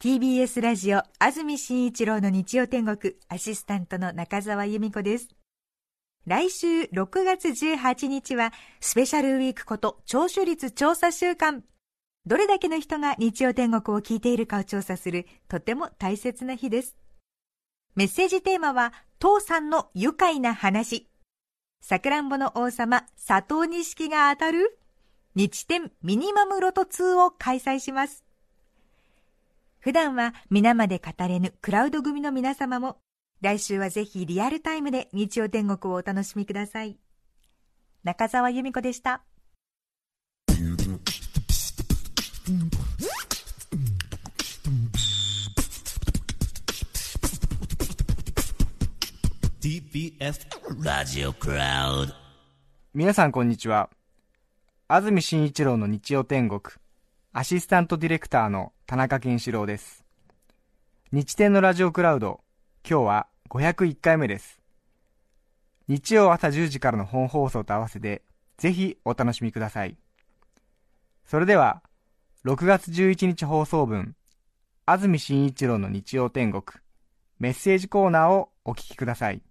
TBS ラジオ安住紳一郎の日曜天国アシスタントの中澤由美子です。来週6月18日はスペシャルウィークこと聴取率調査週間。どれだけの人が日曜天国を聞いているかを調査するとても大切な日です。メッセージテーマは父さんの愉快な話。さくらんぼの王様佐藤錦が当たる。日天ミニマムロト2を開催します。普段は皆まで語れぬクラウド組の皆様も、来週はぜひリアルタイムで日曜天国をお楽しみください。中澤由美子でした。TBS ラジオクラウド皆さんこんにちは安住紳一郎の日曜天国アシスタントディレクターの田中健志郎です。日天のラジオクラウド、今日は501回目です。日曜朝10時からの本放送と合わせて、ぜひお楽しみください。それでは、6月11日放送分、安住紳一郎の日曜天国、メッセージコーナーをお聞きください。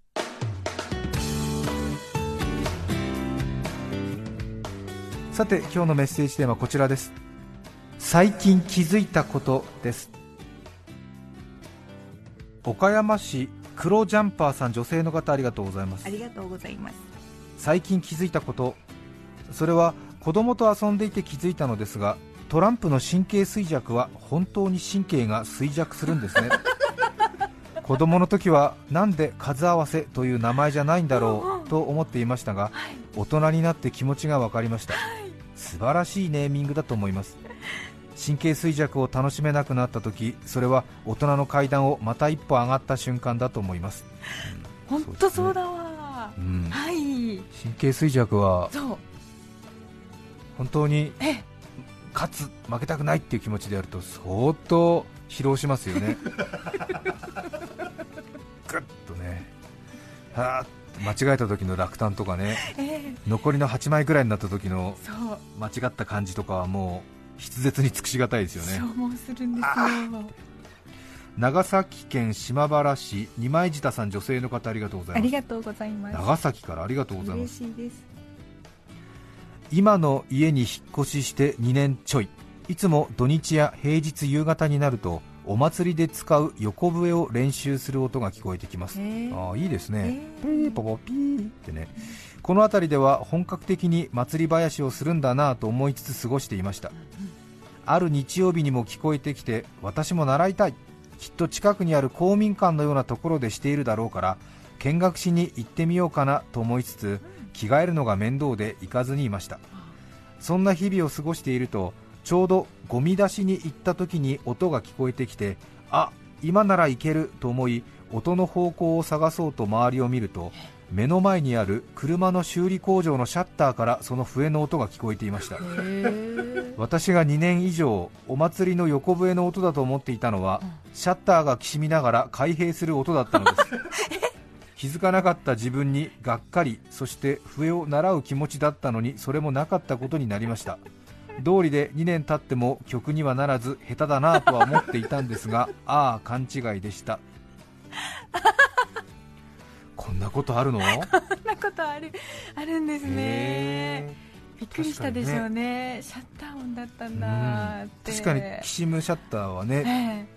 さて、今日のメッセージテーマはこちらです。最近気づいたことです。岡山市黒ジャンパーさん女性の方ありがとうございます。ありがとうございます。最近気づいたこと。それは子供と遊んでいて気づいたのですがトランプの神経衰弱は本当に神経が衰弱するんですね。子供の時はなんで数合わせという名前じゃないんだろうと思っていましたが、大人になって気持ちが分かりました、素晴らしいネーミングだと思います神経衰弱を楽しめなくなった時それは大人の階段をまた一歩上がった瞬間だと思います。本当そうだわ、うん、はい。神経衰弱は本当に勝つ負けたくないっていう気持ちでやると相当疲労しますよね。ぐっとね。は間違えた時の落胆とかね、えー、残りの8枚ぐらいになった時の間違った感じとかはもう筆舌に尽くしがたいですよね。消耗するんですよ長崎県島原市二枚舌さん女性の方ありがとうございます。ありがとうございます。長崎からありがとうございます。嬉しいです。今の家に引っ越しして2年ちょい。いつも土日や平日夕方になるとお祭りで使う横笛を練習する音が聞こえてきます。ああいいですね。ピーポポピーってね。この辺りでは本格的に祭り囃子をするんだなと思いつつ過ごしていました。ある日曜日にも聞こえてきて私も習いたい。きっと近くにある公民館のようなところでしているだろうから見学しに行ってみようかなと思いつつ着替えるのが面倒で行かずにいました。そんな日々を過ごしているとちょうどゴミ出しに行った時に音が聞こえてきてあ今ならいけると思い音の方向を探そうと周りを見ると目の前にある車の修理工場のシャッターからその笛の音が聞こえていました。私が2年以上お祭りの横笛の音だと思っていたのは、シャッターがきしみながら開閉する音だったのです。気づかなかった自分にがっかりそして笛を習う気持ちだったのにそれもなかったことになりました通りで2年経っても曲にはならず下手だなとは思っていたんですが ああ勘違いでした。こんなことあるの？こんなことあるあるんですね。びっくりしたでしょうね、ね、シャッター音だったんだ確かにきしむシャッターはね、えー、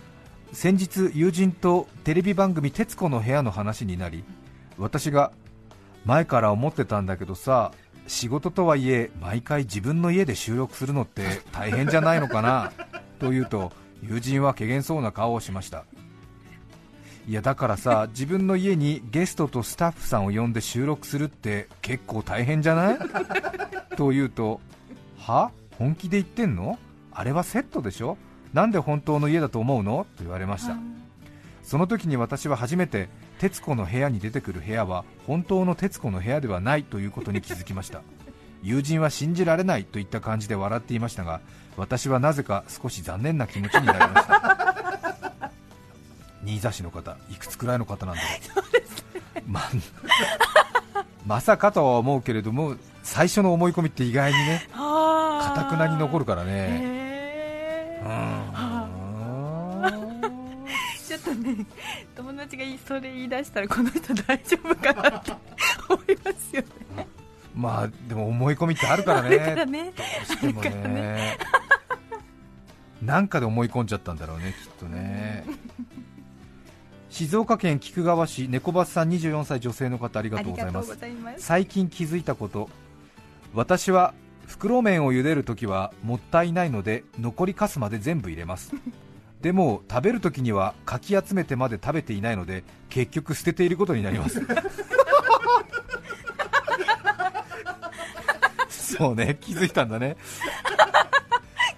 先日友人とテレビ番組「徹子の部屋」の話になり私が前から思ってたんだけどさ仕事とはいえ毎回自分の家で収録するのって大変じゃないのかなと言うと友人は怪げそうな顔をしました。いやだからさ自分の家にゲストとスタッフさんを呼んで収録するって結構大変じゃない？と言うとは？本気で言ってんの？あれはセットでしょ？なんで本当の家だと思うの？と言われました。その時に私は初めて徹子の部屋に出てくる部屋は本当の徹子の部屋ではないということに気づきました。友人は信じられないといった感じで笑っていましたが私はなぜか少し残念な気持ちになりました。新座市の方いくつくらいの方なんだろう。ままさかとは思うけれども最初の思い込みって意外にねかたくなに残るからね。へうんーちょっとね友達がそれ言い出したらこの人大丈夫かなって思いますよね。まあでも思い込みってあるからだからね。ねどうしてもあるからね。なんかで思い込んじゃったんだろうねきっとね。静岡県菊川市猫バスさん24歳女性の方ありがとうとうございます。ございます最近気づいたこと。私は袋麺を茹でるときはもったいないので残りかすまで全部入れますでも食べるときにはかき集めてまで食べていないので結局捨てていることになります。そうね気づいたんだね。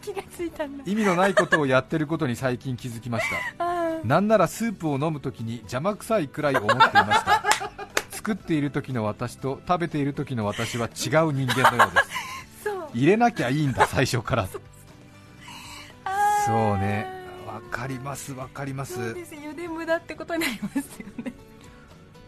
気がついたんだ。意味のないことをやってることに最近気づきました。あなんならスープを飲むときに邪魔くさいくらい思っていました。作っている時の私と食べている時の私は違う人間のようです。入れなきゃいいんだ最初から。そう。ねわかりますわかりまそうすです茹で無駄ってことになりますよね。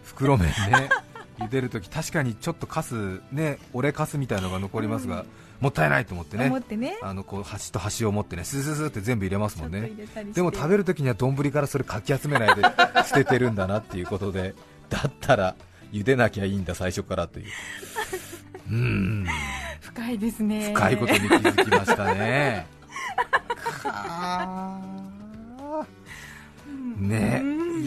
袋麺ね 茹でるとき確かにちょっとカスね折れカスみたいのが残りますが、もったいないと思ってね。思ってね。あのこう端と端を持ってねスースースーって全部入れますもんね。でも食べるときには丼からそれかき集めないで 捨ててるんだなっていうことでだったら茹でなきゃいいんだ最初からという。うーん。深いですね。深いことに気づきましたね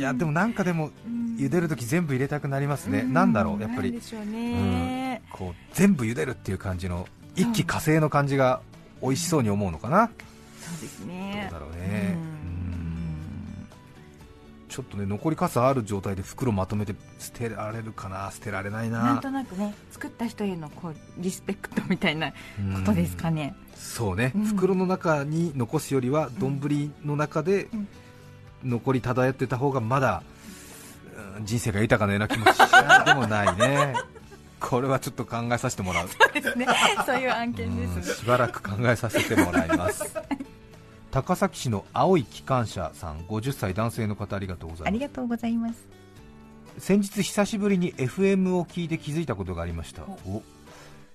やでもなんかでもうん。茹でるとき全部入れたくなりますね、うん。なんだろうやっぱり。なんでしょうね、こう全部茹でるっていう感じの一気火星の感じが美味しそうに思うのかな、そうですどねうだろうね、うん。うん。ちょっとね残りかすある状態で袋まとめて捨てられるかな。捨てられないな。なんとなくね作った人へのこうリスペクトみたいなことですかね、そうね、うん。袋の中に残すよりは丼の中でうん残り漂ってた方がまだ、うん人生が豊かなような気もしないでもないね。これはちょっと考えさせてもらう。ですね。そういう案件うんですしばらく考えさせてもらいます。高崎市の青い機関車さん50歳男性の方ありがとうございます。ありがとうございます。先日久しぶりに FM を聞いて気づいたことがありました。お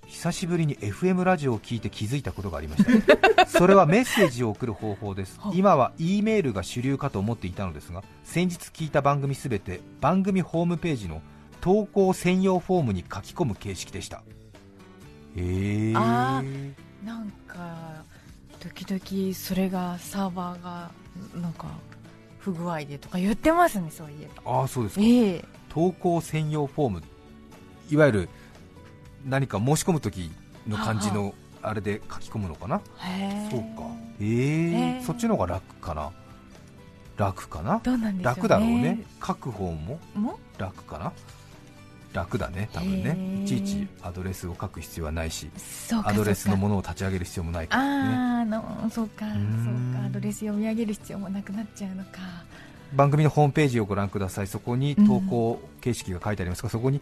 久しぶりに FM ラジオを聞いて気づいたことがありました。それはメッセージを送る方法です。は今は E メールが主流かと思っていたのですが先日聞いた番組すべて番組ホームページの投稿専用フォームに書き込む形式でした。へえあなんか時々それがサーバーがなんか不具合でとか言ってますねそういえば。ああそうですか。ええ。投稿専用フォーム。いわゆる何か申し込む時の感じのあれで書き込むのかな？そうか。えそっちの方が楽かな？楽かな？どうなんでしょうね。楽だろうね。書く方も？も？楽かな？楽だね多分ね。いちいちアドレスを書く必要はないしアドレスのものを立ち上げる必要もないからね。あのそうかそうか。アドレス読み上げる必要もなくなっちゃうのか。番組のホームページをご覧ください。そこに投稿形式が書いてあります。が、そこに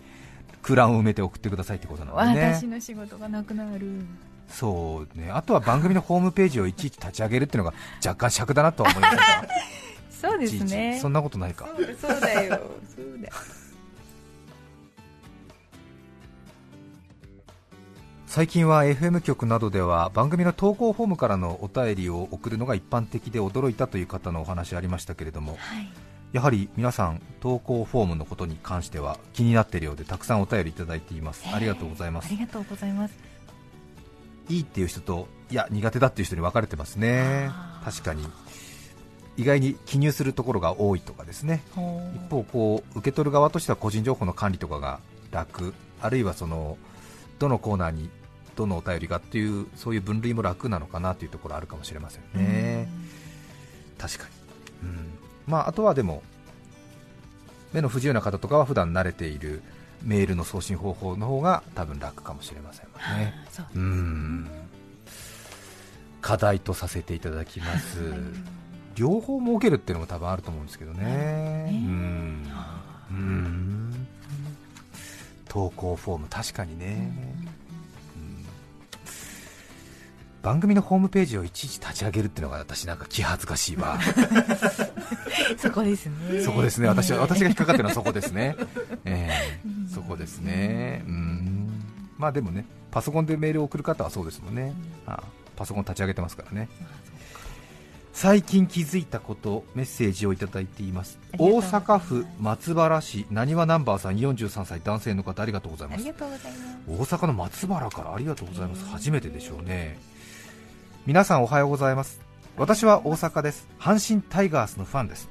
空欄を埋めて送ってくださいってことなのでね。私の仕事がなくなる。そうね。あとは番組のホームページをいちいち立ち上げるっていうのが若干尺だなとは思いましたが。そうですね。そんなことないか。そうだそうだよ。そうだ最近は FM 局などでは番組の投稿フォームからのお便りを送るのが一般的で驚いたという方のお話ありましたけれども。はいやはり皆さん投稿フォームのことに関しては気になっているようでたくさんお便りいただいています。ありがとうございます。ありがとうございます。いいっていう人といや苦手だっていう人に分かれてますね。確かに。意外に記入するところが多いとかですね。一方こう受け取る側としては個人情報の管理とかが楽。あるいはそのどのコーナーにどのお便りがっていうそういう分類も楽なのかなというところあるかもしれませんね。確かに、うんまあ、あとはでも目の不自由な方とかは普段慣れているメールの送信方法の方が多分楽かもしれませんね。うん。課題とさせていただきます、両方設けるっていうのも多分あると思うんですけどね、うん。うん。投稿フォーム、確かにね、うん番組のホームページをいちいち立ち上げるっていうのが私、なんか気恥ずかしいわ。そこですね。そこですね、私は私が引っかかってるのはそこですね、えーそこですね、うん。まあでもね、パソコンでメールを送る方はそうですもんね、あパソコン立ち上げてますからね。最近気づいたことメッセージをいただいています。大阪府松原市なにわナンバーさん43歳男性の方ありがとうございます。ありがとうございます。大阪の松原からありがとうございます。初めてでしょうね皆さんおはようございます。私は大阪です。阪神タイガースのファンです。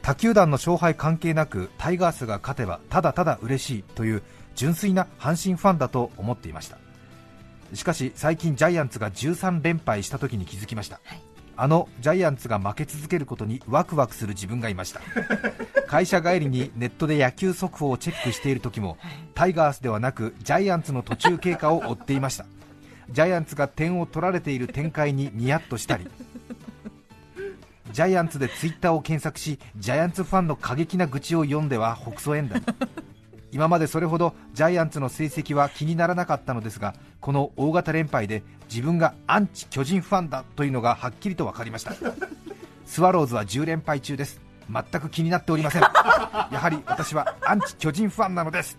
他球団の勝敗関係なくタイガースが勝てばただただ嬉しいという純粋な阪神ファンだと思っていました。しかし最近ジャイアンツが13連敗した時に気づきました、はい。あのジャイアンツが負け続けることにワクワクする自分がいました。会社帰りにネットで野球速報をチェックしている時もタイガースではなくジャイアンツの途中経過を追っていましたジャイアンツが点を取られている展開にニヤッとしたり。ジャイアンツでツイッターを検索しジャイアンツファンの過激な愚痴を読んでは北総園だり今までそれほどジャイアンツの成績は気にならなかったのですがこの大型連敗で自分がアンチ巨人ファンだというのがはっきりと分かりました。スワローズは10連敗中です。全く気になっておりません。やはり私はアンチ巨人ファンなのです。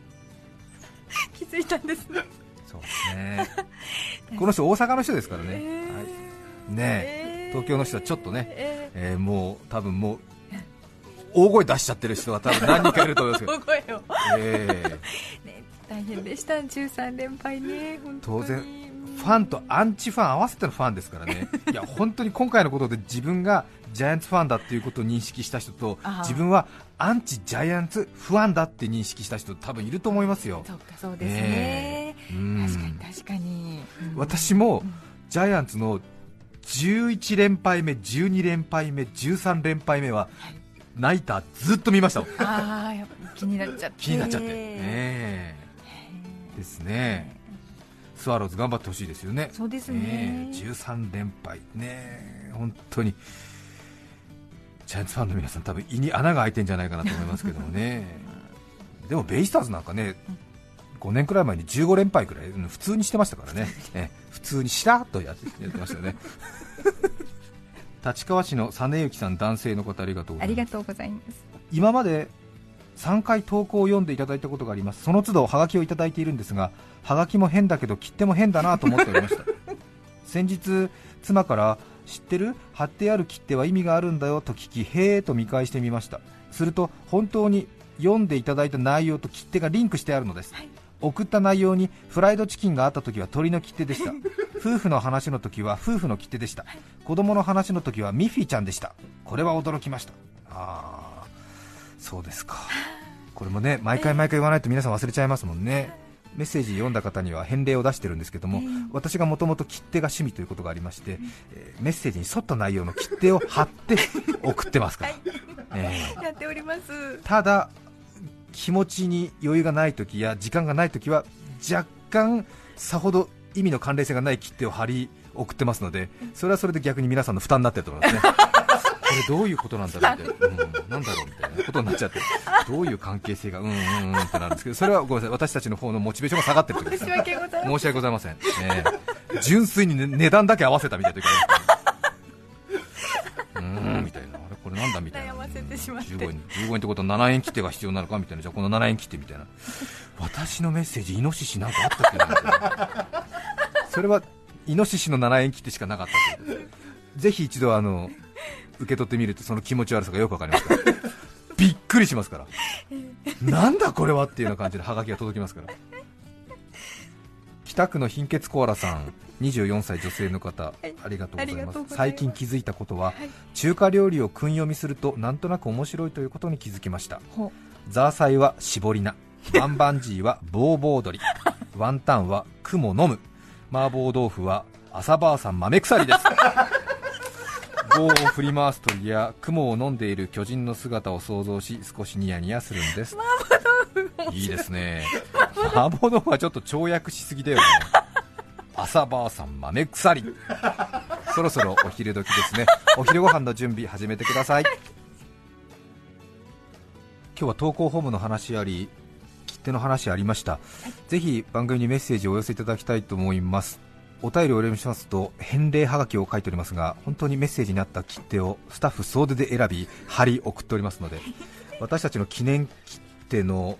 気づいたんですねそうですね。この人大阪の人ですからね、えー。はい、ねえ。東京の人はちょっとね、ええーもう多分もう大声出しちゃってる人は多分何人かいると思いますけど。ー、大声を。え ね大変でした。13連敗ね本当然ーファンとアンチファン合わせてのファンですからね、いや本当に今回のことで自分がジャイアンツファンだっていうことを認識した人と自分はアンチジャイアンツファンだって認識した人多分いると思いますよ、そうかそうですね、えー。うん確かに確かに、うん。私もジャイアンツの11連敗目、12連敗目、13連敗目はナイターずっと見ましたああやっぱ気になっちゃって。気になっちゃって、ねえ。ですね、スワローズ頑張ってほしいですよね、そうですね。え13連敗、ねえ本当に。ジャイアンツファンの皆さん、多分胃に穴が開いてんじゃないかなと思いますけどもね、でもベイスターズなんかね、5年くらい前に15連敗くらいうん普通にしてましたからね、え普通にしらっとやってやってましたよね。立川市の実幸さん男性の方ありがとうございます。ありがとうございます。今まで3回投稿を読んでいただいたことがあります。その都度ハガキをいただいているんですがハガキも変だけど切手も変だなと思っておりました。先日妻から知ってる？貼ってある切手は意味があるんだよと聞きへーと見返してみました。すると本当に読んでいただいた内容と切手がリンクしてあるのです、送った内容にフライドチキンがあった時は鳥の切手でした。夫婦の話の時は夫婦の切手でした。子供の話の時はミッフィーちゃんでした。これは驚きました。ああそうですか。これもね毎回毎回言わないと皆さん忘れちゃいますもんね。メッセージ読んだ方には返礼を出してるんですけども、私がもともと切手が趣味ということがありまして、えーメッセージに沿った内容の切手を貼って送ってますから、えーやっております。ただ気持ちに余裕がない時や時間がない時は若干さほど意味の関連性がない切手を貼り送ってますのでそれはそれで逆に皆さんの負担になってると思いますね。これどういうことなんだろうみたいな、うん、なんだろうみたいなことになっちゃってどういう関係性がうんうんうんってなるんですけどそれはごめんなさい私たちの方のモチベーションが下がってる時です。申し訳ございません。申し訳ございません、え。ー純粋に、ね、値段だけ合わせたみたいな時 うーんみたいな。あれこれなんだみたいなせてしまって。15円15円ってことは7円切手が必要なのかみたいな。じゃあこの7円切手みたいな。私のメッセージイノシシなんかあったっけなそれはイノシシの7円切手しかなかったということでぜひ一度あの受け取ってみるとその気持ち悪さがよくわかりますから。びっくりしますから。なんだこれはっていうような感じでハガキが届きますから。北区の貧血コアラさん24歳女性の方、いありがとうございます。最近気づいたことは、はい。中華料理を訓読みするとなんとなく面白いということに気づきました。ほザーサイは絞り菜バンバンジーはボーボー鶏 ワンタンは雲飲む麻婆豆腐は朝ばあさん豆腐りです。棒を振り回す鳥や雲を飲んでいる巨人の姿を想像し少しニヤニヤするんです。いいですね麻婆豆腐はちょっと跳躍しすぎだよね。朝ばあさん豆腐りそろそろお昼時ですね。お昼ご飯の準備始めてください。今日は投稿ホームの話あり切手の話ありました、ぜひ番組にメッセージをお寄せいただきたいと思います。お便りをお読みしますと返礼はがきを書いておりますが本当にメッセージにあった切手をスタッフ総出で選び貼り送っておりますので私たちの記念切手の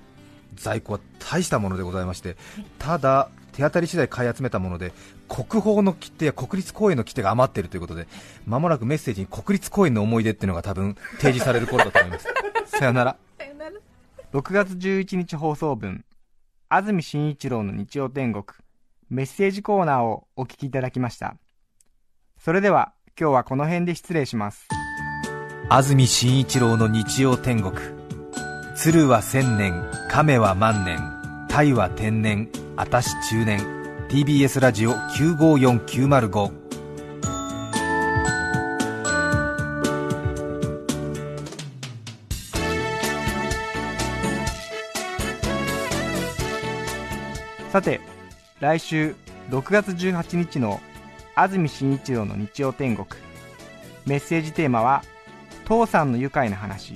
在庫は大したものでございましてただ手当たり次第買い集めたもので国宝の切手や国立公園の切手が余っているということでまもなくメッセージに国立公園の思い出っていうのが多分提示される頃だと思います。さよなら。6月11日放送分安住紳一郎の日曜天国メッセージコーナーをお聞きいただきました。それでは今日はこの辺で失礼します。安住紳一郎の日曜天国鶴は千年亀は万年鯛は天然あたし中年。TBS ラジオ954905さて来週6月18日の安住紳一郎の日曜天国。メッセージテーマは「父さんの愉快な話」